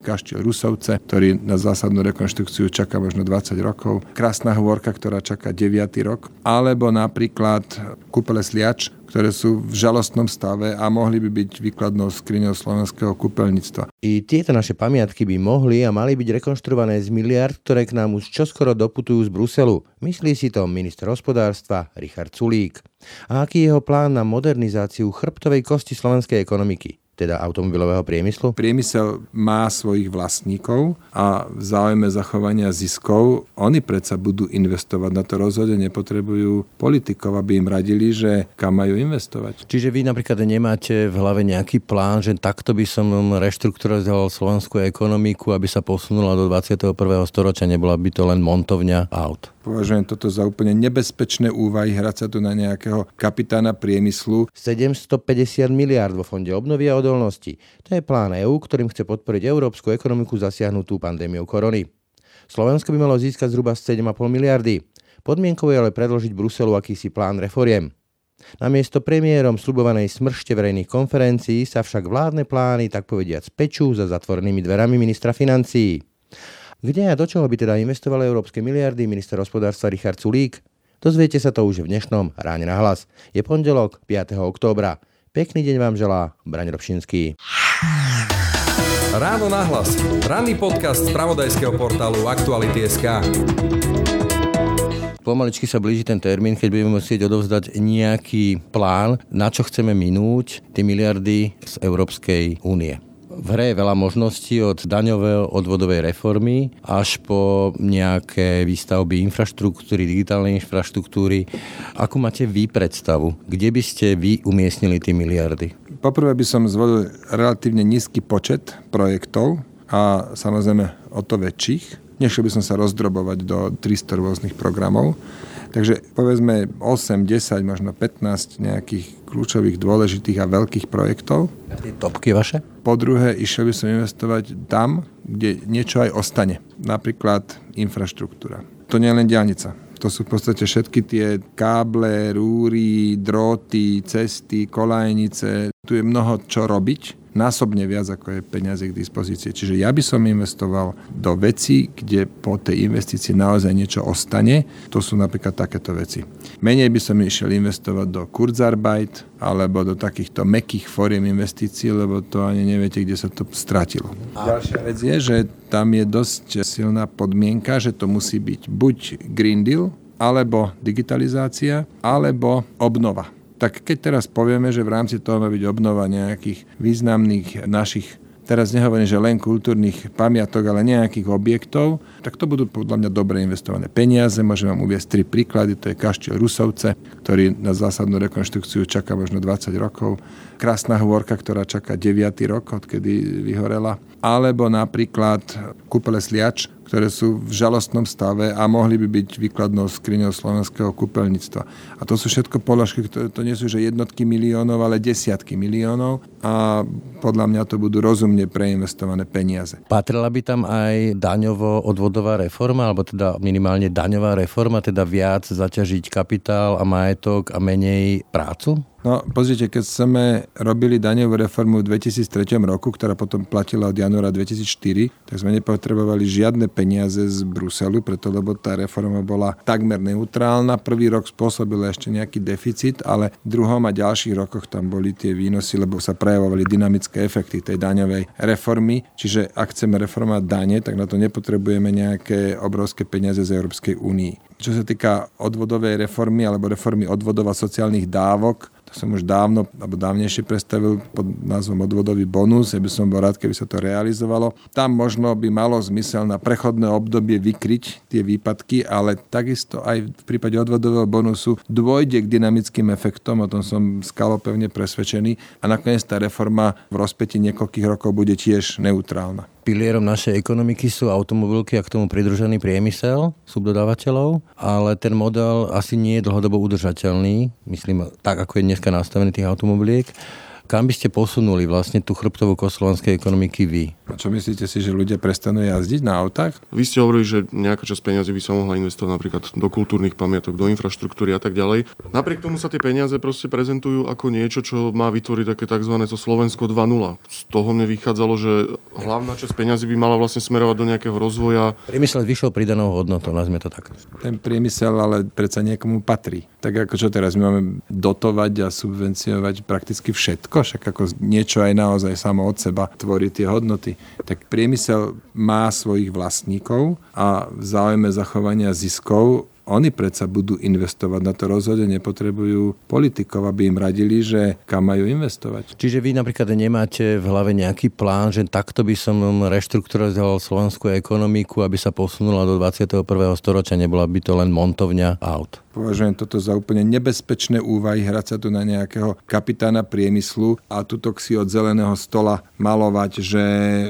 Kaštiel Rusovce, ktorý na zásadnú rekonštrukciu čaká možno 20 rokov. Krásna hovorka, ktorá čaká 9. rok. Alebo napríklad kúpele Sliač, ktoré sú v žalostnom stave a mohli by byť výkladnou skriňou slovenského kúpeľníctva. I tieto naše pamiatky by mohli a mali byť rekonštruované z miliard, ktoré k nám už čoskoro doputujú z Bruselu. Myslí si to minister hospodárstva Richard Sulík. A aký je jeho plán na modernizáciu chrbtovej kosti slovenskej ekonomiky? Teda automobilového priemyslu? Priemysel má svojich vlastníkov a v záujme zachovania ziskov oni predsa budú investovať. Na to rozhodne nepotrebujú politikov, aby im radili, že kam majú investovať. Čiže vy napríklad nemáte v hlave nejaký plán, že takto by som reštrukturalizoval slovenskú ekonomiku, aby sa posunula do 21. storočia, nebola by to len montovňa aut? Považujem toto za úplne nebezpečné úvahy hrať sa tu na nejakého kapitána priemyslu. 750 miliard vo fonde obnovy a odolnosti. To je plán EÚ, ktorým chce podporiť európsku ekonomiku zasiahnutú pandémiou korony. Slovensko by malo získať zhruba 7,5 miliardy. Podmienkou je ale predložiť Bruselu akýsi plán reforiem. Namiesto premiérom slubovanej smršte verejných konferencií sa však vládne plány tak povediac pečú za zatvorenými dverami ministra financií. Kde a do čoho by teda investoval európske miliardy minister hospodárstva Richard Sulík? Dozviete sa to už v dnešnom Ráne na hlas. Je pondelok 5. októbra. Pekný deň vám želá Braň Robšinský. Ráno na hlas. Ranný podcast z pravodajského portálu Aktuality.sk. Pomaličky sa blíži ten termín, keď budeme musieť odovzdať nejaký plán, na čo chceme minúť tie miliardy z Európskej únie. V hre je veľa možností od daňovej odvodovej reformy až po nejaké výstavby infraštruktúry, digitálnej infraštruktúry. Ako máte vy predstavu? Kde by ste vy umiestnili tie miliardy? Poprvé by som zvolil relatívne nízky počet projektov a samozrejme o to väčších. Nešiel by som sa rozdrobovať do 300 rôznych programov. Takže povedzme 8, 10, možno 15 nejakých kľúčových, dôležitých a veľkých projektov. A tie topky vaše? Po druhé, išiel by som investovať tam, kde niečo aj ostane. Napríklad infraštruktúra. To nie je len diálnica. To sú v podstate všetky tie káble, rúry, dróty, cesty, kolajnice. Tu je mnoho čo robiť násobne viac, ako je peniaze k dispozícii. Čiže ja by som investoval do veci, kde po tej investícii naozaj niečo ostane. To sú napríklad takéto veci. Menej by som išiel investovať do Kurzarbeit alebo do takýchto mekých fóriem investícií, lebo to ani neviete, kde sa to stratilo. A ďalšia vec je, že tam je dosť silná podmienka, že to musí byť buď Green Deal, alebo digitalizácia, alebo obnova tak keď teraz povieme, že v rámci toho má byť obnova nejakých významných našich teraz nehovorím, že len kultúrnych pamiatok, ale nejakých objektov, tak to budú podľa mňa dobre investované peniaze. Môžem vám uviesť tri príklady. To je kaštiel Rusovce, ktorý na zásadnú rekonštrukciu čaká možno 20 rokov. Krásna hovorka, ktorá čaká 9. rok, odkedy vyhorela. Alebo napríklad kúpele Sliač, ktoré sú v žalostnom stave a mohli by byť výkladnou skriňou slovenského kúpeľníctva. A to sú všetko položky, ktoré to nie sú že jednotky miliónov, ale desiatky miliónov a podľa mňa to budú rozumne preinvestované peniaze. Patrila by tam aj daňovo-odvodová reforma, alebo teda minimálne daňová reforma, teda viac zaťažiť kapitál a majetok a menej prácu? No, pozrite, keď sme robili daňovú reformu v 2003 roku, ktorá potom platila od januára 2004, tak sme nepotrebovali žiadne peniaze z Bruselu, preto lebo tá reforma bola takmer neutrálna. Prvý rok spôsobila ešte nejaký deficit, ale v druhom a ďalších rokoch tam boli tie výnosy, lebo sa prejavovali dynamické efekty tej daňovej reformy. Čiže ak chceme reformovať dane, tak na to nepotrebujeme nejaké obrovské peniaze z Európskej únii. Čo sa týka odvodovej reformy alebo reformy odvodov a sociálnych dávok, to som už dávno, alebo dávnejšie predstavil pod názvom odvodový bonus. Ja by som bol rád, keby sa to realizovalo. Tam možno by malo zmysel na prechodné obdobie vykryť tie výpadky, ale takisto aj v prípade odvodového bonusu dôjde k dynamickým efektom, o tom som skalo pevne presvedčený a nakoniec tá reforma v rozpäti niekoľkých rokov bude tiež neutrálna pilierom našej ekonomiky sú automobilky a k tomu pridružený priemysel subdodávateľov, ale ten model asi nie je dlhodobo udržateľný, myslím tak, ako je dneska nastavený tých automobiliek. Kam by ste posunuli vlastne tú chrbtovú slovenskej ekonomiky vy? A čo myslíte si, že ľudia prestanú jazdiť na autách? Vy ste hovorili, že nejaká časť peniazy by sa mohla investovať napríklad do kultúrnych pamiatok, do infraštruktúry a tak ďalej. Napriek tomu sa tie peniaze proste prezentujú ako niečo, čo má vytvoriť také tzv. to Slovensko 2.0. Z toho mne vychádzalo, že hlavná časť peniazy by mala vlastne smerovať do nejakého rozvoja. Priemysel vyššou pridanou hodnotou, nazvime to tak. Ten priemysel ale predsa niekomu patrí. Tak ako čo teraz, my máme dotovať a subvenciovať prakticky všetko, však ako niečo aj naozaj samo od seba tvorí tie hodnoty. Tak priemysel má svojich vlastníkov a v záujme zachovania ziskov oni predsa budú investovať. Na to rozhodne nepotrebujú politikov, aby im radili, že kam majú investovať. Čiže vy napríklad nemáte v hlave nejaký plán, že takto by som reštrukturalizoval slovenskú ekonomiku, aby sa posunula do 21. storočia, nebola by to len montovňa aut? Považujem toto za úplne nebezpečné úvahy, hrať sa tu na nejakého kapitána priemyslu a tuto si od zeleného stola malovať, že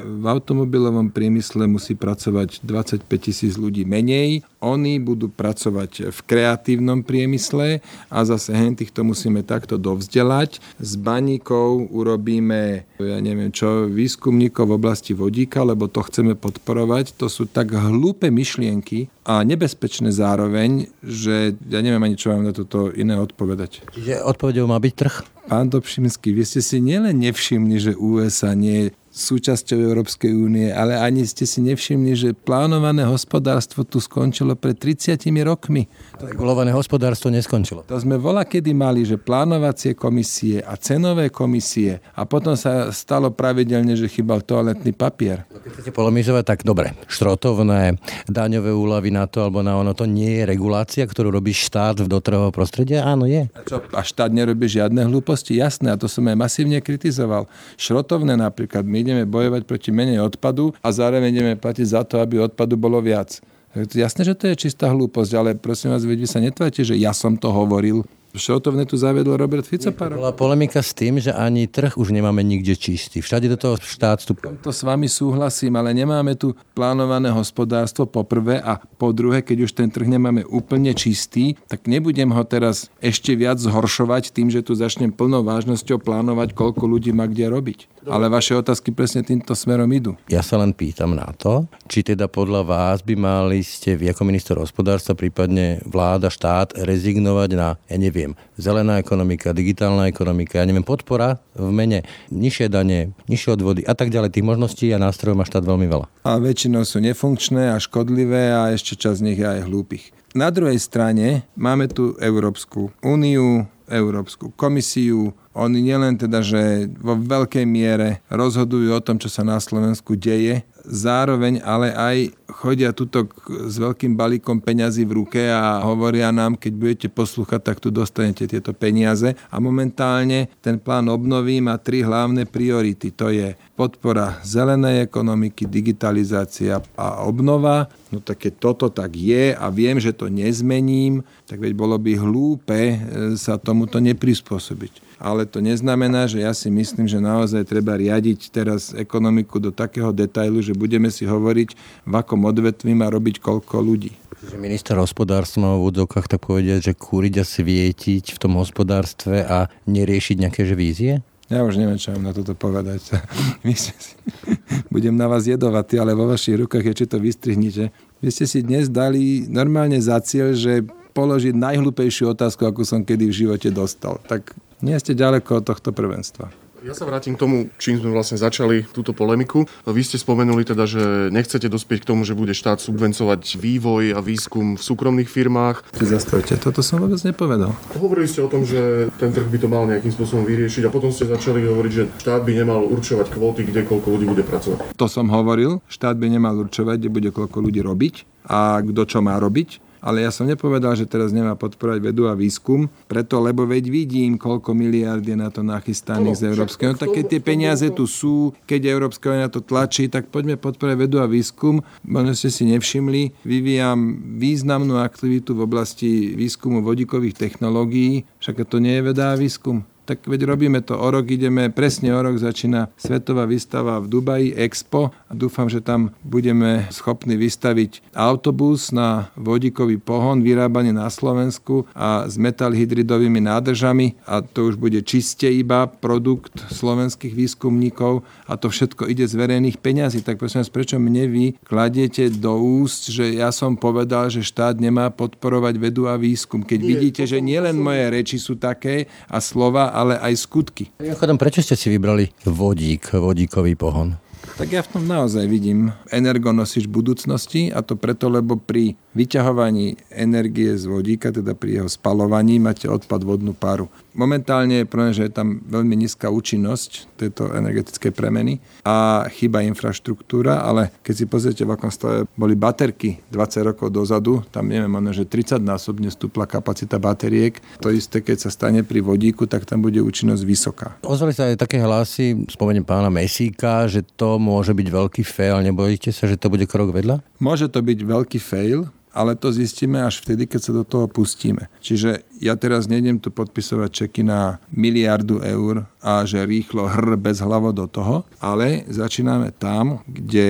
v automobilovom priemysle musí pracovať 25 tisíc ľudí menej, oni budú pracovať v kreatívnom priemysle a zase hen týchto musíme takto dovzdelať. S baníkov urobíme, ja neviem čo, výskumníkov v oblasti vodíka, lebo to chceme podporovať. To sú tak hlúpe myšlienky a nebezpečné zároveň, že ja neviem ani, čo vám na toto iné odpovedať. Čiže odpovedou má byť trh? Pán Dobšinský, vy ste si nielen nevšimli, že USA nie je súčasťou Európskej únie, ale ani ste si nevšimli, že plánované hospodárstvo tu skončilo pred 30 rokmi. Regulované hospodárstvo neskončilo. To sme vola kedy mali, že plánovacie komisie a cenové komisie a potom sa stalo pravidelne, že chýbal toaletný papier. Keď chcete polemizovať, tak dobre. Štrotovné, daňové úlavy na to alebo na ono, to nie je regulácia, ktorú robí štát v dotrhového prostredia? Áno, je. A, čo, a štát nerobí žiadne hlúposti? Jasné, a to som aj masívne kritizoval. Šrotovné napríklad, my ideme bojovať proti menej odpadu a zároveň ideme platiť za to, aby odpadu bolo viac. Jasné, že to je čistá hlúposť, ale prosím vás, vy sa netvárte, že ja som to hovoril. Šotovne tu zavedol Robert Fico pár Bola polemika s tým, že ani trh už nemáme nikde čistý. Všade do toho štát vstupuje. To s vami súhlasím, ale nemáme tu plánované hospodárstvo po prvé a po druhé, keď už ten trh nemáme úplne čistý, tak nebudem ho teraz ešte viac zhoršovať tým, že tu začnem plnou vážnosťou plánovať, koľko ľudí má kde robiť. Ale vaše otázky presne týmto smerom idú. Ja sa len pýtam na to, či teda podľa vás by mali ste vy ako minister hospodárstva, prípadne vláda, štát rezignovať na, ja neviem, zelená ekonomika, digitálna ekonomika, ja neviem, podpora v mene nižšie dane, nižšie odvody a tak ďalej. Tých možností a nástrojov má štát veľmi veľa. A väčšinou sú nefunkčné a škodlivé a ešte čas z nich je aj hlúpych. Na druhej strane máme tu Európsku úniu, Európsku komisiu, oni nielen teda, že vo veľkej miere rozhodujú o tom, čo sa na Slovensku deje, zároveň ale aj chodia tuto s veľkým balíkom peňazí v ruke a hovoria nám, keď budete poslúchať, tak tu dostanete tieto peniaze. A momentálne ten plán obnovy má tri hlavné priority. To je podpora zelenej ekonomiky, digitalizácia a obnova. No tak keď toto tak je a viem, že to nezmením, tak veď bolo by hlúpe e, sa tomuto neprispôsobiť ale to neznamená, že ja si myslím, že naozaj treba riadiť teraz ekonomiku do takého detailu, že budeme si hovoriť, v akom odvetví má robiť koľko ľudí. Že minister hospodárstva v údzokách tak povedať, že kúriť a svietiť v tom hospodárstve a neriešiť nejaké že vízie? Ja už neviem, čo mám na toto povedať. Budem na vás jedovatý, ale vo vašich rukách je, či to vystrihnite. Vy ste si dnes dali normálne za cieľ, že položiť najhlupejšiu otázku, akú som kedy v živote dostal. Tak nie ste ďaleko od tohto prvenstva. Ja sa vrátim k tomu, čím sme vlastne začali túto polemiku. Vy ste spomenuli teda, že nechcete dospieť k tomu, že bude štát subvencovať vývoj a výskum v súkromných firmách. Zastavte, toto som vôbec nepovedal. Hovorili ste o tom, že ten trh by to mal nejakým spôsobom vyriešiť a potom ste začali hovoriť, že štát by nemal určovať kvóty, kde koľko ľudí bude pracovať. To som hovoril, štát by nemal určovať, kde bude koľko ľudí robiť a kto čo má robiť ale ja som nepovedal, že teraz nemá podporovať vedu a výskum, preto, lebo veď vidím, koľko miliard je na to nachystaných no, z Európskeho. Tak keď tie peniaze tu sú, keď Európska únia na to tlačí, tak poďme podporovať vedu a výskum. Možno ste si nevšimli, vyvíjam významnú aktivitu v oblasti výskumu vodíkových technológií, však to nie je veda a výskum. Tak veď robíme to o rok, ideme, presne o rok začína svetová výstava v Dubaji, Expo a dúfam, že tam budeme schopní vystaviť autobus na vodíkový pohon vyrábaný na Slovensku a s metalhydridovými nádržami a to už bude čiste iba produkt slovenských výskumníkov a to všetko ide z verejných peňazí. Tak prosím vás, prečo mne vy kladiete do úst, že ja som povedal, že štát nemá podporovať vedu a výskum, keď vidíte, že nielen moje reči sú také a slova, ale aj skutky. Mimochodom, prečo ste si vybrali vodík, vodíkový pohon? Tak ja v tom naozaj vidím energonosič budúcnosti a to preto, lebo pri vyťahovaní energie z vodíka, teda pri jeho spalovaní, máte odpad vodnú páru. Momentálne je prvé, že je tam veľmi nízka účinnosť tejto energetickej premeny a chyba infraštruktúra, ale keď si pozriete, v akom stave boli baterky 20 rokov dozadu, tam neviem, ono, že 30 násobne stúpla kapacita bateriek. To isté, keď sa stane pri vodíku, tak tam bude účinnosť vysoká. Ozvali sa aj také hlasy, spomeniem pána Mesíka, že to môže byť veľký fail. Nebojíte sa, že to bude krok vedľa? Môže to byť veľký fail, ale to zistíme až vtedy, keď sa do toho pustíme. Čiže ja teraz nejdem tu podpisovať čeky na miliardu eur a že rýchlo hr bez hlavo do toho, ale začíname tam, kde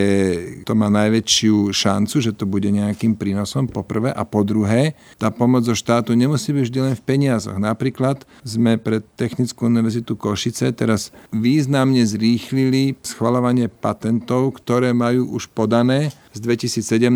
to má najväčšiu šancu, že to bude nejakým prínosom po prvé a po druhé, tá pomoc zo štátu nemusí byť vždy len v peniazoch. Napríklad sme pre Technickú univerzitu Košice teraz významne zrýchlili schvalovanie patentov, ktoré majú už podané z 2017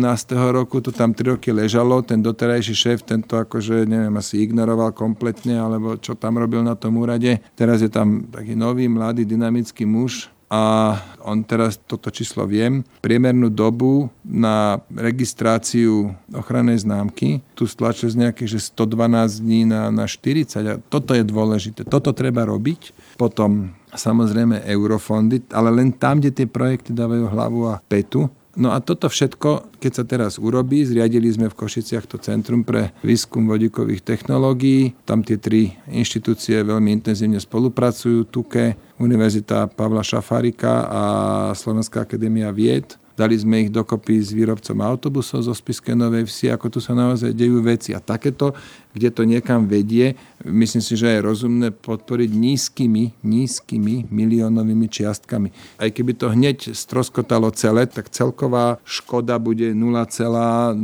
roku, to tam 3 roky ležalo, ten doterajší šéf tento akože, neviem, asi ignoroval kompletne, alebo čo tam robil na tom úrade. Teraz je tam taký nový, mladý, dynamický muž, a on teraz, toto číslo viem, priemernú dobu na registráciu ochrannej známky, tu stlačil z nejakých, že 112 dní na, na 40 a toto je dôležité. Toto treba robiť. Potom samozrejme eurofondy, ale len tam, kde tie projekty dávajú hlavu a petu, No a toto všetko, keď sa teraz urobí, zriadili sme v Košiciach to Centrum pre výskum vodíkových technológií. Tam tie tri inštitúcie veľmi intenzívne spolupracujú. TUKE, Univerzita Pavla Šafárika a Slovenská akadémia vied. Dali sme ich dokopy s výrobcom autobusov zo Spiske Novej Vsi, ako tu sa naozaj dejú veci. A takéto, kde to niekam vedie, myslím si, že je rozumné podporiť nízkymi, nízkymi miliónovými čiastkami. Aj keby to hneď stroskotalo celé, tak celková škoda bude 0,00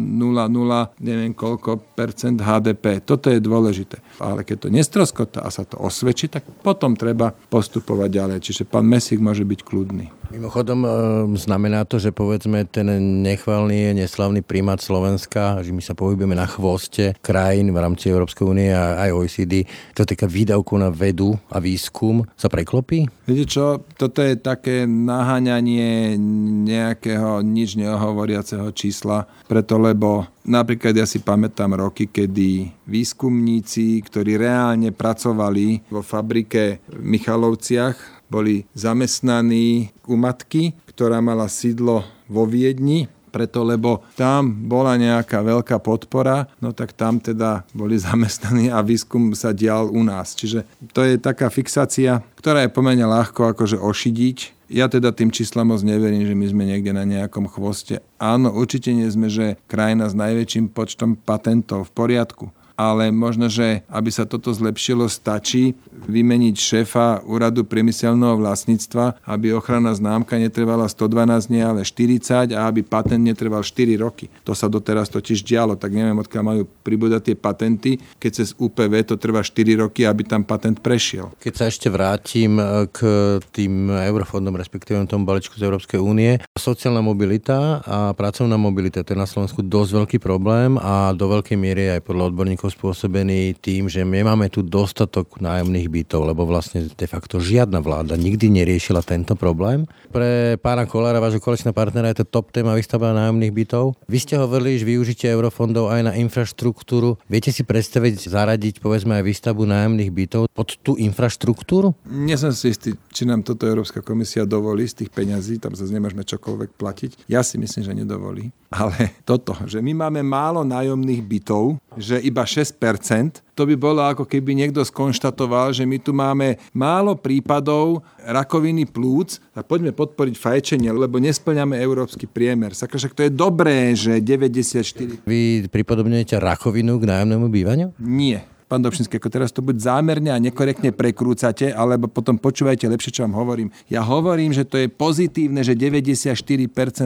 neviem koľko percent HDP. Toto je dôležité. Ale keď to nestroskotá a sa to osvedčí, tak potom treba postupovať ďalej. Čiže pán Mesík môže byť kľudný. Mimochodom, e, znamená to, že povedzme ten nechvalný, neslavný prímat Slovenska, že my sa pohybujeme na chvoste krajín v rámci Európskej únie a aj OECD, to týka výdavku na vedu a výskum, sa preklopí? Viete čo, toto je také naháňanie nejakého nič neohovoriaceho čísla, preto lebo Napríklad ja si pamätám roky, kedy výskumníci, ktorí reálne pracovali vo fabrike v Michalovciach, boli zamestnaní u matky, ktorá mala sídlo vo Viedni, preto lebo tam bola nejaká veľká podpora, no tak tam teda boli zamestnaní a výskum sa dial u nás. Čiže to je taká fixácia, ktorá je pomerne ľahko akože ošidiť. Ja teda tým číslam moc neverím, že my sme niekde na nejakom chvoste. Áno, určite nie sme, že krajina s najväčším počtom patentov v poriadku ale možno, že aby sa toto zlepšilo, stačí vymeniť šéfa úradu priemyselného vlastníctva, aby ochranná známka netrvala 112 dní, ale 40 a aby patent netrval 4 roky. To sa doteraz totiž dialo, tak neviem, odkiaľ majú pribúdať tie patenty, keď cez UPV to trvá 4 roky, aby tam patent prešiel. Keď sa ešte vrátim e, k tým eurofondom, respektíve tomu balíčku z Európskej únie, sociálna mobilita a pracovná mobilita, to je na Slovensku dosť veľký problém a do veľkej miery aj podľa odborníkov spôsobený tým, že my máme tu dostatok nájomných bytov, lebo vlastne de facto žiadna vláda nikdy neriešila tento problém. Pre pána Kolára, vášho koaličného partnera, je to top téma výstavba nájomných bytov. Vy ste hovorili, že využitie eurofondov aj na infraštruktúru. Viete si predstaviť zaradiť povedzme aj výstavbu nájomných bytov pod tú infraštruktúru? Nie som si istý, či nám toto Európska komisia dovolí z tých peňazí, tam sa nemôžeme čokoľvek platiť. Ja si myslím, že nedovolí. Ale toto, že my máme málo nájomných bytov, že iba 6%, to by bolo ako keby niekto skonštatoval, že my tu máme málo prípadov rakoviny plúc a poďme podporiť fajčenie, lebo nesplňame európsky priemer. Sakra, však to je dobré, že 94... Vy pripodobňujete rakovinu k nájomnému bývaniu? Nie. Pán Dobšinský, ako teraz to buď zámerne a nekorektne prekrúcate, alebo potom počúvajte lepšie, čo vám hovorím. Ja hovorím, že to je pozitívne, že 94%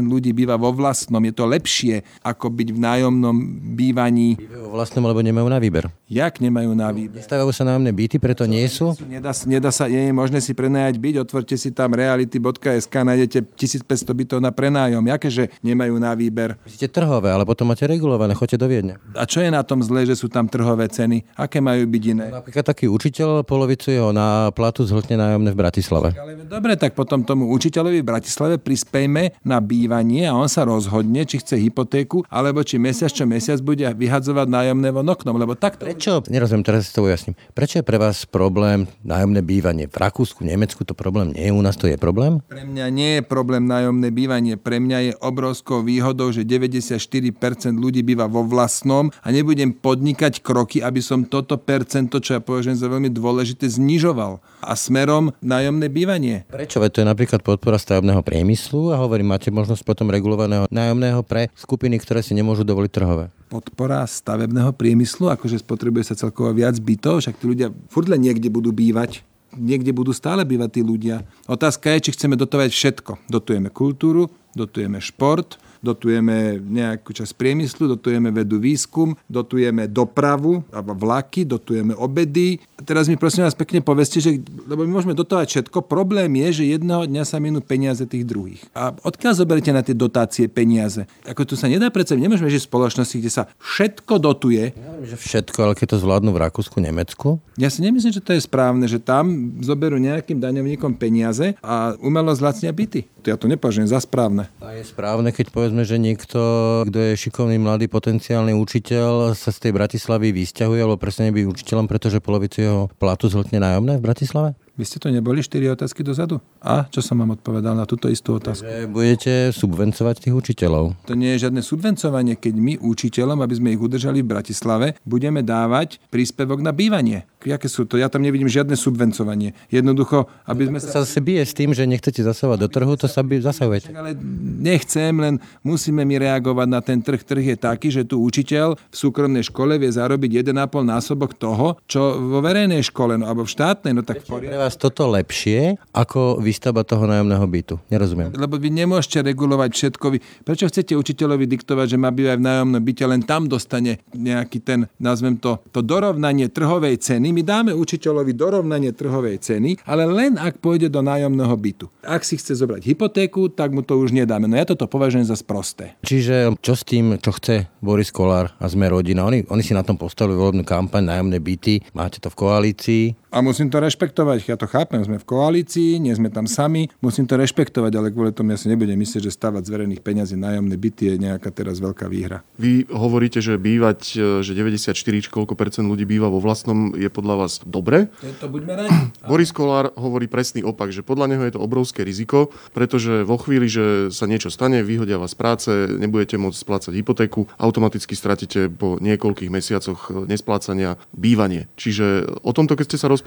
ľudí býva vo vlastnom. Je to lepšie, ako byť v nájomnom bývaní. Vo vlastnom, lebo nemajú na výber. Jak nemajú na výber? Stavajú sa nájomné byty, preto nie sú? Nedá, nedá sa, nie je možné si prenajať byť, otvorte si tam reality.sk, nájdete 1500 bytov na prenájom. Jaké, že nemajú na výber? Ste trhové, ale potom máte regulované, choďte do Viedne. A čo je na tom zlé, že sú tam trhové ceny? Aké majú byť iné? Napríklad taký učiteľ polovicu jeho na platu zhltne nájomné v Bratislave. Dobre, tak potom tomu učiteľovi v Bratislave prispejme na bývanie a on sa rozhodne, či chce hypotéku, alebo či mesiac čo mesiac bude vyhadzovať nájomné von oknom, lebo takto... Prečo, nerozumiem, teraz si to ujasním, prečo je pre vás problém nájomné bývanie? V Rakúsku, v Nemecku to problém nie je, u nás to je problém? Pre mňa nie je problém nájomné bývanie, pre mňa je obrovskou výhodou, že 94% ľudí býva vo vlastnom a nebudem podnikať kroky, aby som toto percento, čo ja považujem za veľmi dôležité, znižoval. A smerom nájomné bývanie. Prečo? Veď to je napríklad podpora stavebného priemyslu a hovorím, máte možnosť potom regulovaného nájomného pre skupiny, ktoré si nemôžu dovoliť trhové podpora stavebného priemyslu, akože spotrebuje sa celkovo viac bytov, však tí ľudia furt len niekde budú bývať, niekde budú stále bývať tí ľudia. Otázka je, či chceme dotovať všetko. Dotujeme kultúru, dotujeme šport, dotujeme nejakú časť priemyslu, dotujeme vedu výskum, dotujeme dopravu, vlaky, dotujeme obedy. A teraz mi prosím vás pekne povedzte, že, lebo my môžeme dotovať všetko, problém je, že jedného dňa sa minú peniaze tých druhých. A odkiaľ zoberiete na tie dotácie peniaze? Ako tu sa nedá predsa, nemôžeme žiť v spoločnosti, kde sa všetko dotuje. Ja že všetko, ale keď to zvládnu v Rakúsku, Nemecku. Ja si nemyslím, že to je správne, že tam zoberú nejakým daňovníkom peniaze a umelo zlacnia byty. Ja to nepovažujem za správne. A je správne, keď povedzme povedzme, že niekto, kto je šikovný mladý potenciálny učiteľ, sa z tej Bratislavy vysťahuje alebo presne byť učiteľom, pretože polovicu jeho platu zhltne nájomné v Bratislave? Vy ste to neboli 4 otázky dozadu? A čo som vám odpovedal na túto istú otázku? Že budete subvencovať tých učiteľov. To nie je žiadne subvencovanie, keď my učiteľom, aby sme ich udržali v Bratislave, budeme dávať príspevok na bývanie. Jaké sú to? Ja tam nevidím žiadne subvencovanie. Jednoducho, aby sme sa... sa bije s tým, že nechcete zasahovať do trhu, to sa by zasahujete. Ale nechcem, len musíme mi reagovať na ten trh. Trh je taký, že tu učiteľ v súkromnej škole vie zarobiť 1,5 násobok toho, čo vo verejnej škole, no, alebo v štátnej. No tak v vás toto lepšie ako výstava toho nájomného bytu? Nerozumiem. Lebo vy nemôžete regulovať všetko. Vy, prečo chcete učiteľovi diktovať, že má bývať v nájomnom byte, len tam dostane nejaký ten, nazvem to, to dorovnanie trhovej ceny. My dáme učiteľovi dorovnanie trhovej ceny, ale len ak pôjde do nájomného bytu. Ak si chce zobrať hypotéku, tak mu to už nedáme. No ja toto považujem za sprosté. Čiže čo s tým, čo chce Boris Kolár a sme rodina? Oni, oni si na tom postavili volebnú kampaň, nájomné byty, máte to v koalícii. A musím to rešpektovať ja to chápem, sme v koalícii, nie sme tam sami, musím to rešpektovať, ale kvôli tomu ja si nebudem myslieť, že stavať z verejných peňazí nájomné byty je nejaká teraz veľká výhra. Vy hovoríte, že bývať, že 94 či koľko percent ľudí býva vo vlastnom je podľa vás dobre? To buďme radi. Boris Kolár hovorí presný opak, že podľa neho je to obrovské riziko, pretože vo chvíli, že sa niečo stane, vyhodia vás práce, nebudete môcť splácať hypotéku, automaticky stratíte po niekoľkých mesiacoch nesplácania bývanie. Čiže o tomto, keď ste sa rozprávali,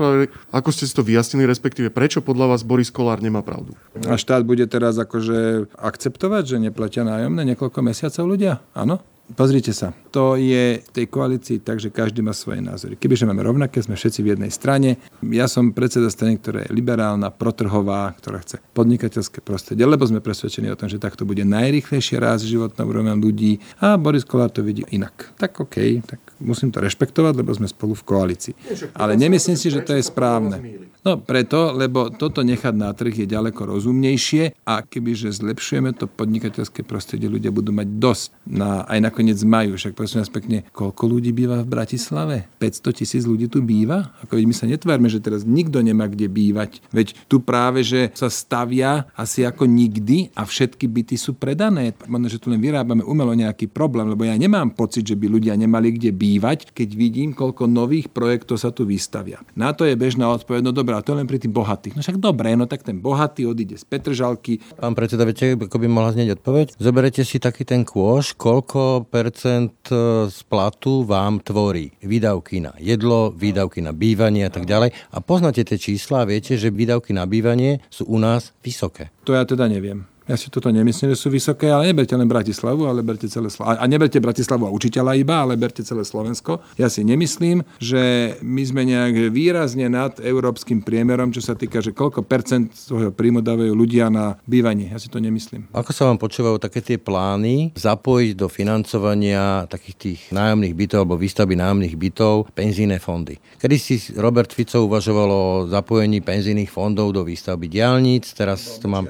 ako ste si to vyjasnili, respektíve prečo podľa vás Boris Kolár nemá pravdu? A štát bude teraz akože akceptovať, že neplatia nájomné niekoľko mesiacov ľudia? Áno? Pozrite sa, to je v tej koalícii tak, že každý má svoje názory. Kebyže máme rovnaké, sme všetci v jednej strane. Ja som predseda strany, ktorá je liberálna, protrhová, ktorá chce podnikateľské prostredie, lebo sme presvedčení o tom, že takto bude najrychlejšie raz životná úroveň ľudí a Boris Kolár to vidí inak. Tak OK, tak musím to rešpektovať, lebo sme spolu v koalícii. Ale nemyslím si, že to je správne. No preto, lebo toto nechať na trh je ďaleko rozumnejšie a kebyže zlepšujeme to podnikateľské prostredie, ľudia budú mať dosť. Na, aj nakoniec majú. Však prosím vás pekne, koľko ľudí býva v Bratislave? 500 tisíc ľudí tu býva? Ako veď my sa netvárme, že teraz nikto nemá kde bývať. Veď tu práve, že sa stavia asi ako nikdy a všetky byty sú predané. Možno, že tu len vyrábame umelo nejaký problém, lebo ja nemám pocit, že by ľudia nemali kde bývať, keď vidím, koľko nových projektov sa tu vystavia. Na to je bežná odpoveď, no dobrá, to len pri tých bohatých. No však dobre, no tak ten bohatý odíde z Petržalky. Pán predseda, viete, ako by mohla znieť odpoveď? Zoberete si taký ten kôš, koľko percent e, z platu vám tvorí výdavky na jedlo, výdavky na bývanie a tak ďalej. A poznáte tie čísla a viete, že výdavky na bývanie sú u nás vysoké. To ja teda neviem Ja si toto nemyslím, že sú vysoké, ale neberte len Bratislavu, ale berte celé Slovensko. A neberte Bratislavu a učiteľa iba, ale berte celé Slovensko. Ja si nemyslím, že my sme nejak výrazne nad európskym priemerom, čo sa týka, že koľko percent svojho príjmu dávajú ľudia na bývanie. Ja si to nemyslím. Ako sa vám počúvajú také tie plány zapojiť do financovania takých tých nájomných bytov alebo výstavby nájomných bytov penzíne fondy? Kedy si Robert Fico uvažoval o zapojení penzijných fondov do výstavby diálnic, teraz to mám...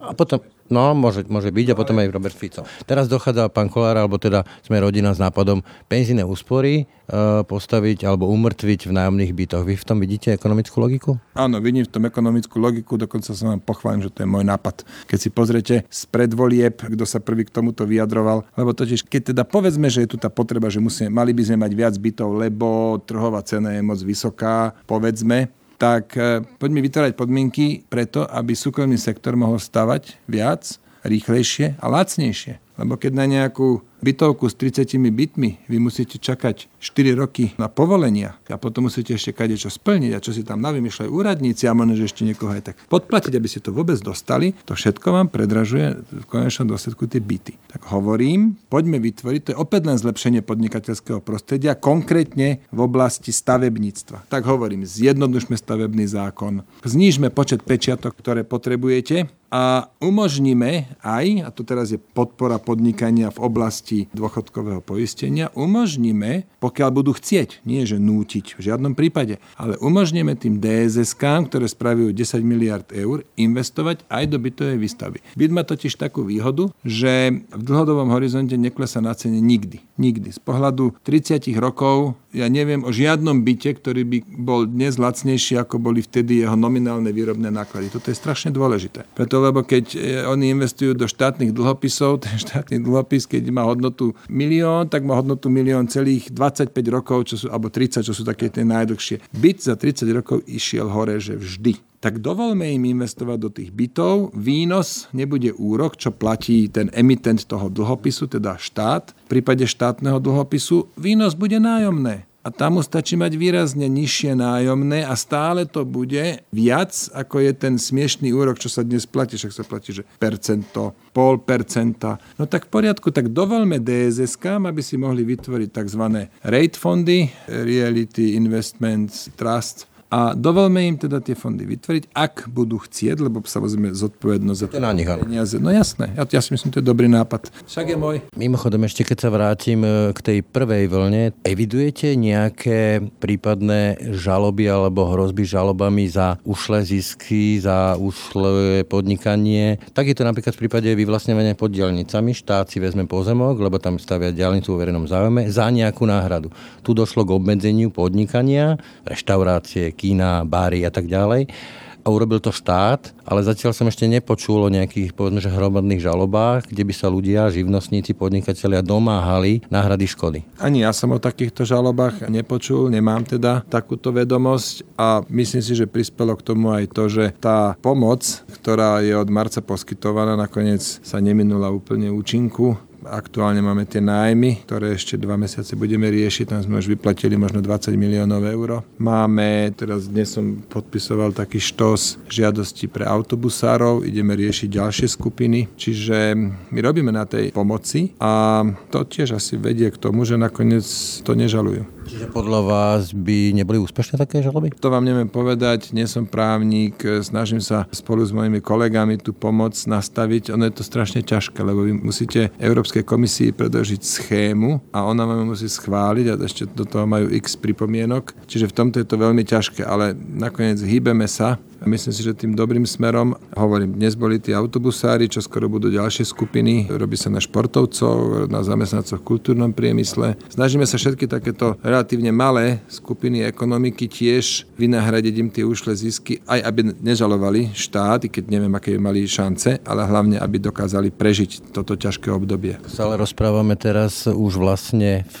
A potom, No, môže, môže byť a potom aj Robert Fico. Teraz dochádza pán Kolár, alebo teda sme rodina s nápadom penzíne úspory e, postaviť alebo umrtviť v nájomných bytoch. Vy v tom vidíte ekonomickú logiku? Áno, vidím v tom ekonomickú logiku, dokonca sa vám pochválim, že to je môj nápad. Keď si pozriete z predvolieb, kto sa prvý k tomuto vyjadroval, lebo totiž, keď teda povedzme, že je tu tá potreba, že musíme, mali by sme mať viac bytov, lebo trhová cena je moc vysoká, povedzme, tak e, poďme vytvárať podmienky preto, aby súkromný sektor mohol stavať viac, rýchlejšie a lacnejšie. Lebo keď na nejakú bytovku s 30 bytmi, vy musíte čakať 4 roky na povolenia a potom musíte ešte kade čo splniť a čo si tam navymýšľajú úradníci a možno, že ešte niekoho aj tak podplatiť, aby ste to vôbec dostali, to všetko vám predražuje v konečnom dôsledku tie byty. Tak hovorím, poďme vytvoriť, to je opäť len zlepšenie podnikateľského prostredia, konkrétne v oblasti stavebníctva. Tak hovorím, zjednodušme stavebný zákon, znížme počet pečiatok, ktoré potrebujete a umožníme aj, a to teraz je podpora podnikania v oblasti oblasti dôchodkového poistenia umožníme, pokiaľ budú chcieť, nie že nútiť v žiadnom prípade, ale umožníme tým DSS, ktoré spravujú 10 miliard eur, investovať aj do bytovej výstavby. Byt má totiž takú výhodu, že v dlhodobom horizonte neklesa na cene nikdy. Nikdy. Z pohľadu 30 rokov ja neviem o žiadnom byte, ktorý by bol dnes lacnejší, ako boli vtedy jeho nominálne výrobné náklady. Toto je strašne dôležité. Preto, lebo keď e, oni investujú do štátnych dlhopisov, ten štátny dlhopis, keď má hodnotu milión, tak má hodnotu milión celých 25 rokov, čo sú, alebo 30, čo sú také tie najdlhšie. Byt za 30 rokov išiel hore, že vždy tak dovolme im investovať do tých bytov. Výnos nebude úrok, čo platí ten emitent toho dlhopisu, teda štát. V prípade štátneho dlhopisu výnos bude nájomné. A tam mu stačí mať výrazne nižšie nájomné a stále to bude viac, ako je ten smiešný úrok, čo sa dnes platí. Však sa platí, že percento, pol percenta. No tak v poriadku, tak dovolme DSS, aby si mohli vytvoriť tzv. rate fondy, Reality Investments Trust, a dovolme im teda tie fondy vytvoriť, ak budú chcieť, lebo samozrejme zodpovednosť za to na nich, peniaze. No jasné, ja, ja si myslím, to je dobrý nápad. Však je môj. Mimochodom, ešte keď sa vrátim e, k tej prvej vlne, evidujete nejaké prípadné žaloby alebo hrozby žalobami za ušlé zisky, za ušlé podnikanie? Tak je to napríklad v prípade vyvlastňovania pod dielnicami. Štát si vezme pozemok, lebo tam stavia diálnicu vo verejnom záujme, za nejakú náhradu. Tu došlo k obmedzeniu podnikania, reštaurácie, kína, báry a tak ďalej. A urobil to štát, ale zatiaľ som ešte nepočul o nejakých povedzme, že hromadných žalobách, kde by sa ľudia, živnostníci, podnikatelia domáhali náhrady škody. Ani ja som o takýchto žalobách nepočul, nemám teda takúto vedomosť a myslím si, že prispelo k tomu aj to, že tá pomoc, ktorá je od marca poskytovaná, nakoniec sa neminula úplne účinku Aktuálne máme tie nájmy, ktoré ešte dva mesiace budeme riešiť. Tam sme už vyplatili možno 20 miliónov eur. Máme, teraz dnes som podpisoval taký štos žiadosti pre autobusárov. Ideme riešiť ďalšie skupiny. Čiže my robíme na tej pomoci a to tiež asi vedie k tomu, že nakoniec to nežalujú. Čiže podľa vás by neboli úspešné také žaloby? To vám neviem povedať, nie som právnik, snažím sa spolu s mojimi kolegami tú pomoc nastaviť. Ono je to strašne ťažké, lebo vy musíte Európskej komisii predložiť schému a ona vám musí schváliť a ešte do toho majú x pripomienok. Čiže v tomto je to veľmi ťažké, ale nakoniec hýbeme sa myslím si, že tým dobrým smerom, hovorím, dnes boli tí autobusári, čo skoro budú ďalšie skupiny, robí sa na športovcov, na zamestnancoch v kultúrnom priemysle. Snažíme sa všetky takéto relatívne malé skupiny ekonomiky tiež vynahradiť im tie ušle zisky, aj aby nežalovali štát, keď neviem, aké mali šance, ale hlavne, aby dokázali prežiť toto ťažké obdobie. Sa ale rozprávame teraz už vlastne v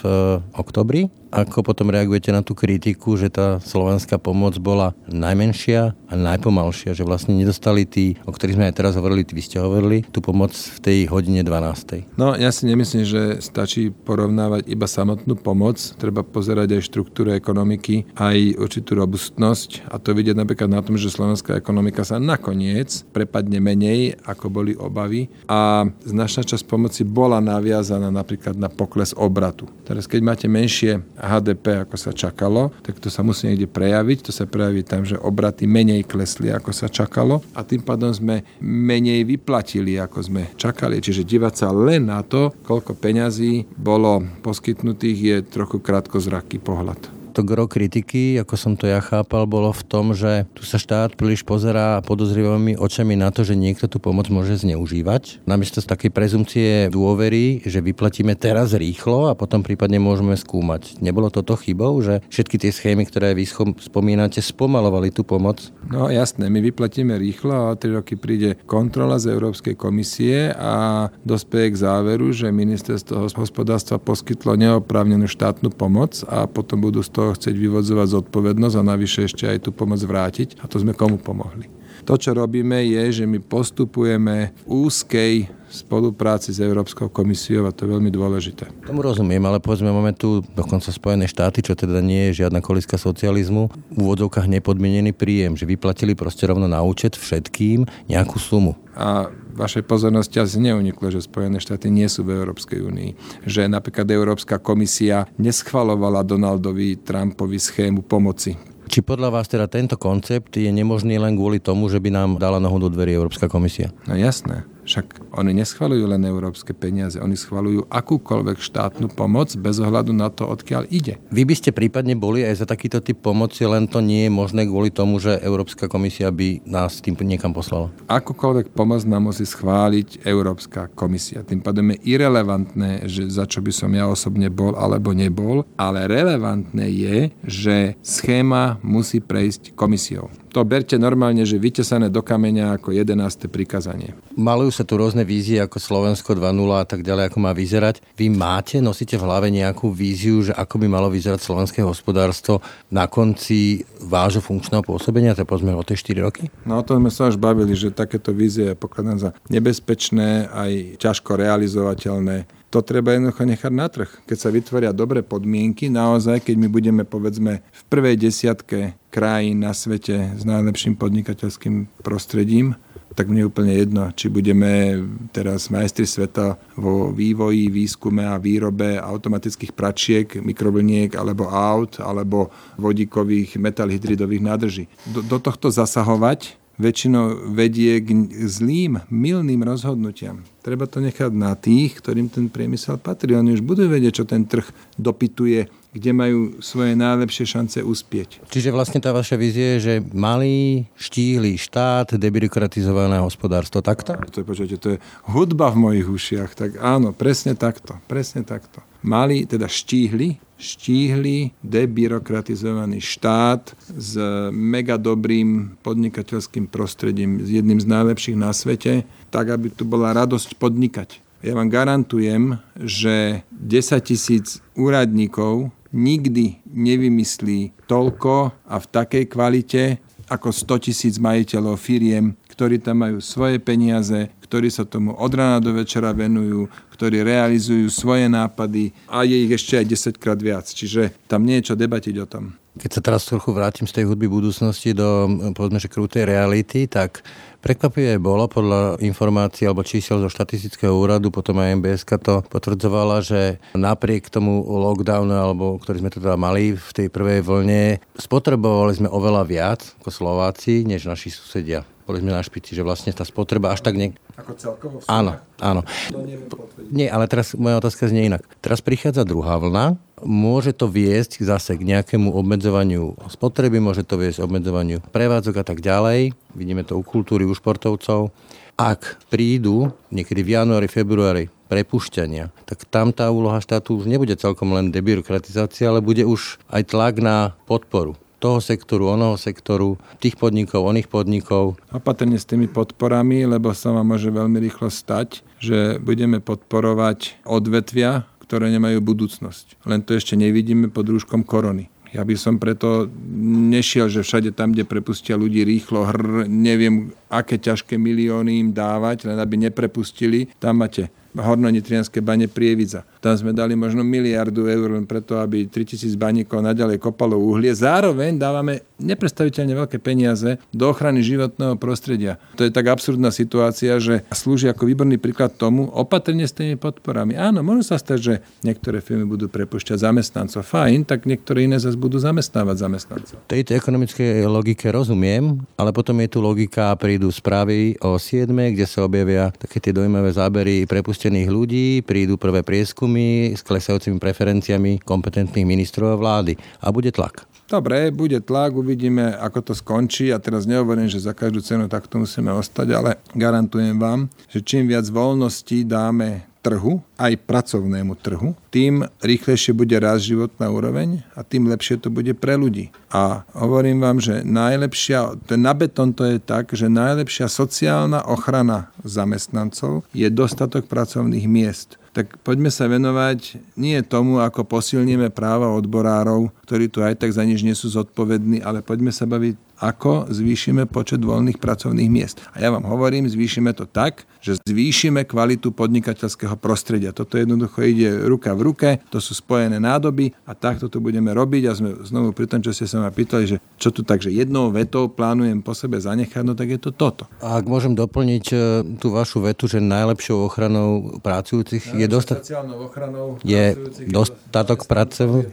oktobri ako potom reagujete na tú kritiku, že tá slovenská pomoc bola najmenšia a najpomalšia, že vlastne nedostali tí, o ktorých sme aj teraz hovorili, tí vy ste hovorili, tú pomoc v tej hodine 12. No, ja si nemyslím, že stačí porovnávať iba samotnú pomoc. Treba pozerať aj štruktúru ekonomiky, aj určitú robustnosť a to vidieť napríklad na tom, že slovenská ekonomika sa nakoniec prepadne menej, ako boli obavy a značná časť pomoci bola naviazaná napríklad na pokles obratu. Teraz keď máte menšie HDP, ako sa čakalo, tak to sa musí niekde prejaviť. To sa prejaví tam, že obraty menej klesli, ako sa čakalo a tým pádom sme menej vyplatili, ako sme čakali. Čiže dívať sa len na to, koľko peňazí bolo poskytnutých, je trochu krátkozraký pohľad to gro kritiky, ako som to ja chápal, bolo v tom, že tu sa štát príliš pozerá podozrivými očami na to, že niekto tú pomoc môže zneužívať. Namiesto z takej prezumcie dôvery, že vyplatíme teraz rýchlo a potom prípadne môžeme skúmať. Nebolo toto chybou, že všetky tie schémy, ktoré vy spomínate, spomalovali tú pomoc? No jasné, my vyplatíme rýchlo a o 3 roky príde kontrola z Európskej komisie a dospeje k záveru, že ministerstvo hospodárstva poskytlo neoprávnenú štátnu pomoc a potom budú z toho chcieť vyvodzovať zodpovednosť a navyše ešte aj tú pomoc vrátiť. A to sme komu pomohli. To, čo robíme, je, že my postupujeme v úzkej spolupráci s Európskou komisiou a to je veľmi dôležité. Tomu rozumiem, ale povedzme, máme tu dokonca Spojené štáty, čo teda nie je žiadna koliska socializmu, v úvodzovkách nepodmienený príjem, že vyplatili proste rovno na účet všetkým nejakú sumu. A vašej pozornosti asi neuniklo, že Spojené štáty nie sú v Európskej únii. Že napríklad Európska komisia neschvalovala Donaldovi Trumpovi schému pomoci či podľa vás teda tento koncept je nemožný len kvôli tomu, že by nám dala nohu do dverí Európska komisia? No jasné. Však oni neschvalujú len európske peniaze, oni schvalujú akúkoľvek štátnu pomoc bez ohľadu na to, odkiaľ ide. Vy by ste prípadne boli aj za takýto typ pomoci, len to nie je možné kvôli tomu, že Európska komisia by nás tým niekam poslala. Akúkoľvek pomoc nám musí schváliť Európska komisia. Tým pádom je irrelevantné, že za čo by som ja osobne bol alebo nebol, ale relevantné je, že schéma musí prejsť komisiou to berte normálne, že vytesané do kameňa ako 11. prikazanie. Malujú sa tu rôzne vízie ako Slovensko 2.0 a tak ďalej, ako má vyzerať. Vy máte, nosíte v hlave nejakú víziu, že ako by malo vyzerať slovenské hospodárstvo na konci vášho funkčného pôsobenia, to povedzme o tie 4 roky? No o tom sme sa už bavili, že takéto vízie pokladám za nebezpečné, aj ťažko realizovateľné to treba jednoducho nechať na trh. Keď sa vytvoria dobré podmienky, naozaj, keď my budeme povedzme v prvej desiatke krajín na svete s najlepším podnikateľským prostredím, tak mne je úplne jedno, či budeme teraz majstri sveta vo vývoji, výskume a výrobe automatických pračiek, mikrovlniek alebo aut, alebo vodíkových metalhydridových nádrží. Do, do tohto zasahovať väčšinou vedie k zlým, milným rozhodnutiam. Treba to nechať na tých, ktorým ten priemysel patrí. Oni už budú vedieť, čo ten trh dopytuje, kde majú svoje najlepšie šance uspieť. Čiže vlastne tá vaša vízie je, že malý, štíhly štát, debirokratizované hospodárstvo, takto? To je, počujete, to je hudba v mojich ušiach. Tak áno, presne takto. Presne takto. Malý, teda štíhly, štíhly, debirokratizovaný štát s mega dobrým podnikateľským prostredím, s jedným z najlepších na svete, tak aby tu bola radosť podnikať. Ja vám garantujem, že 10 tisíc úradníkov nikdy nevymyslí toľko a v takej kvalite ako 100 tisíc majiteľov firiem, ktorí tam majú svoje peniaze, ktorí sa tomu od rána do večera venujú, ktorí realizujú svoje nápady a je ich ešte aj 10 krát viac. Čiže tam nie je čo debatiť o tom. Keď sa teraz trochu vrátim z tej hudby budúcnosti do, povedzme, že krutej reality, tak prekvapivé bolo podľa informácií alebo čísel zo štatistického úradu, potom aj MBS to potvrdzovala, že napriek tomu lockdownu, alebo ktorý sme teda mali v tej prvej vlne, spotrebovali sme oveľa viac ako Slováci, než naši susedia boli sme na špici, že vlastne tá spotreba až tak... Ne... Ako celkovo? Áno, áno. Nie, ale teraz moja otázka znie inak. Teraz prichádza druhá vlna, môže to viesť zase k nejakému obmedzovaniu spotreby, môže to viesť obmedzovaniu prevádzok a tak ďalej. Vidíme to u kultúry, u športovcov. Ak prídu niekedy v januári, februári prepušťania, tak tam tá úloha štátu už nebude celkom len debirokratizácia, ale bude už aj tlak na podporu toho sektoru, onoho sektoru, tých podnikov, oných podnikov. Opatrne s tými podporami, lebo sa vám môže veľmi rýchlo stať, že budeme podporovať odvetvia, ktoré nemajú budúcnosť. Len to ešte nevidíme pod rúškom korony. Ja by som preto nešiel, že všade tam, kde prepustia ľudí rýchlo, hr, neviem, aké ťažké milióny im dávať, len aby neprepustili. Tam máte hornonitrianské bane Prievidza. Tam sme dali možno miliardu eur len preto, aby 3000 baníkov naďalej kopalo uhlie. Zároveň dávame nepredstaviteľne veľké peniaze do ochrany životného prostredia. To je tak absurdná situácia, že slúži ako výborný príklad tomu opatrne s tými podporami. Áno, môže sa stať, že niektoré firmy budú prepušťať zamestnancov. Fajn, tak niektoré iné zase budú zamestnávať zamestnancov. Tejto ekonomickej logike rozumiem, ale potom je tu logika, prídu správy o 7, kde sa objavia také tie dojímavé zábery prepustených ľudí, prídu prvé prieskumy s klesajúcimi preferenciami kompetentných ministrov a vlády. A bude tlak. Dobre, bude tlak, uvidíme, ako to skončí. A teraz nehovorím, že za každú cenu takto musíme ostať, ale garantujem vám, že čím viac voľností dáme trhu, aj pracovnému trhu, tým rýchlejšie bude rast životná úroveň a tým lepšie to bude pre ľudí. A hovorím vám, že najlepšia, ten na beton to je tak, že najlepšia sociálna ochrana zamestnancov je dostatok pracovných miest tak poďme sa venovať nie tomu, ako posilníme práva odborárov, ktorí tu aj tak za nič nie sú zodpovední, ale poďme sa baviť ako zvýšime počet voľných pracovných miest. A ja vám hovorím, zvýšime to tak, že zvýšime kvalitu podnikateľského prostredia. Toto jednoducho ide ruka v ruke, to sú spojené nádoby a takto to budeme robiť a sme znovu pri tom, čo ste sa ma pýtali, že čo tu takže jednou vetou plánujem po sebe zanechať, no tak je to toto. A ak môžem doplniť e, tú vašu vetu, že najlepšou ochranou pracujúcich je, dosta- ochranou je dostatok, pracov-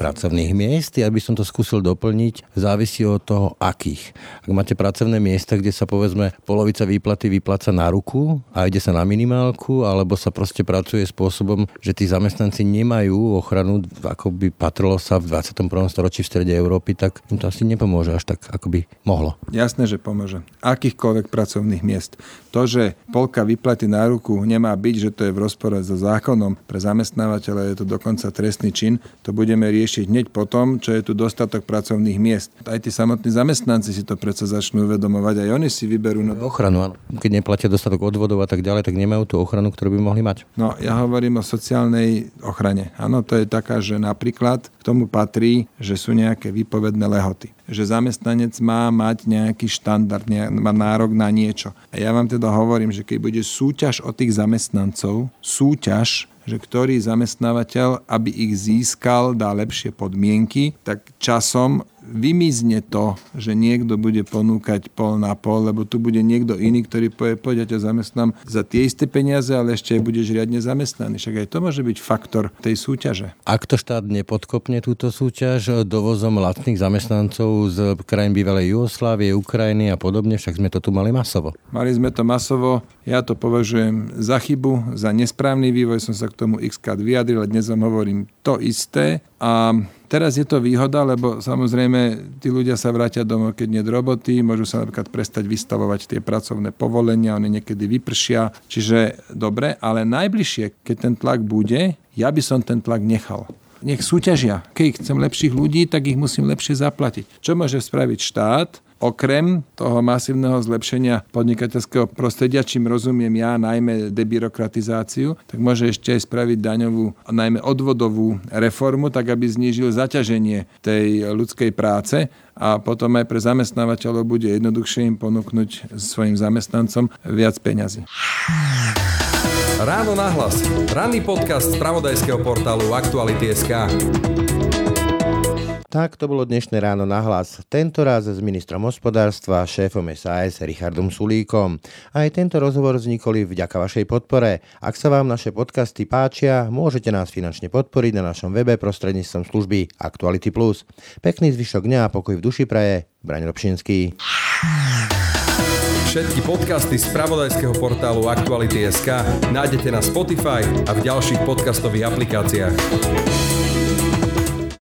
pracovných miest. Ja by som to skúsil doplniť. Závisí od toho, akých. Ak máte pracovné miesta, kde sa povedzme polovica výplaty vypláca na ruku a ide sa na minimálku, alebo sa proste pracuje spôsobom, že tí zamestnanci nemajú ochranu, ako by patrilo sa v 21. storočí v strede Európy, tak im to asi nepomôže až tak, ako by mohlo. Jasné, že pomôže. Akýchkoľvek pracovných miest. To, že polka výplaty na ruku nemá byť, že to je v rozpore so zákonom, pre zamestnávateľa je to dokonca trestný čin, to budeme riešiť hneď potom, čo je tu dostatok pracovných miest. Aj tí samotní zamestnanci si to predsa začnú uvedomovať, aj oni si vyberú. No... Ochranu, áno. Keď neplatia dostatok odvodov a tak ďalej, tak nemajú tú ochranu, ktorú by mohli mať. No, ja hovorím o sociálnej ochrane. Áno, to je taká, že napríklad k tomu patrí, že sú nejaké výpovedné lehoty. Že zamestnanec má mať nejaký štandard, má nárok na niečo. A ja vám teda hovorím, že keď bude súťaž o tých zamestnancov, súťaž, že ktorý zamestnávateľ, aby ich získal, dá lepšie podmienky, tak časom vymizne to, že niekto bude ponúkať pol na pol, lebo tu bude niekto iný, ktorý povie, poď ja ťa zamestnám za tie isté peniaze, ale ešte budeš riadne zamestnaný. Však aj to môže byť faktor tej súťaže. Ak to štát nepodkopne túto súťaž dovozom lacných zamestnancov z krajín bývalej Jugoslávie, Ukrajiny a podobne, však sme to tu mali masovo. Mali sme to masovo, ja to považujem za chybu, za nesprávny vývoj, som sa k tomu x vyjadril, a dnes vám hovorím to isté a Teraz je to výhoda, lebo samozrejme tí ľudia sa vrátia domov, keď nie roboty, môžu sa napríklad prestať vystavovať tie pracovné povolenia, oni niekedy vypršia, čiže dobre, ale najbližšie, keď ten tlak bude, ja by som ten tlak nechal nech súťažia. Keď chcem lepších ľudí, tak ich musím lepšie zaplatiť. Čo môže spraviť štát? Okrem toho masívneho zlepšenia podnikateľského prostredia, čím rozumiem ja najmä debirokratizáciu, tak môže ešte aj spraviť daňovú, najmä odvodovú reformu, tak aby znížil zaťaženie tej ľudskej práce a potom aj pre zamestnávateľov bude jednoduchšie im ponúknuť svojim zamestnancom viac peňazí. Ráno nahlas. Ranný podcast z pravodajského portálu Aktuality.sk. Tak to bolo dnešné ráno na hlas. Tento raz s ministrom hospodárstva, šéfom SAS Richardom Sulíkom. Aj tento rozhovor vznikol vďaka vašej podpore. Ak sa vám naše podcasty páčia, môžete nás finančne podporiť na našom webe prostredníctvom služby Actuality+. Pekný zvyšok dňa a pokoj v duši praje. Braň Robšinský. Všetky podcasty z pravodajského portálu Aktuality.sk nájdete na Spotify a v ďalších podcastových aplikáciách.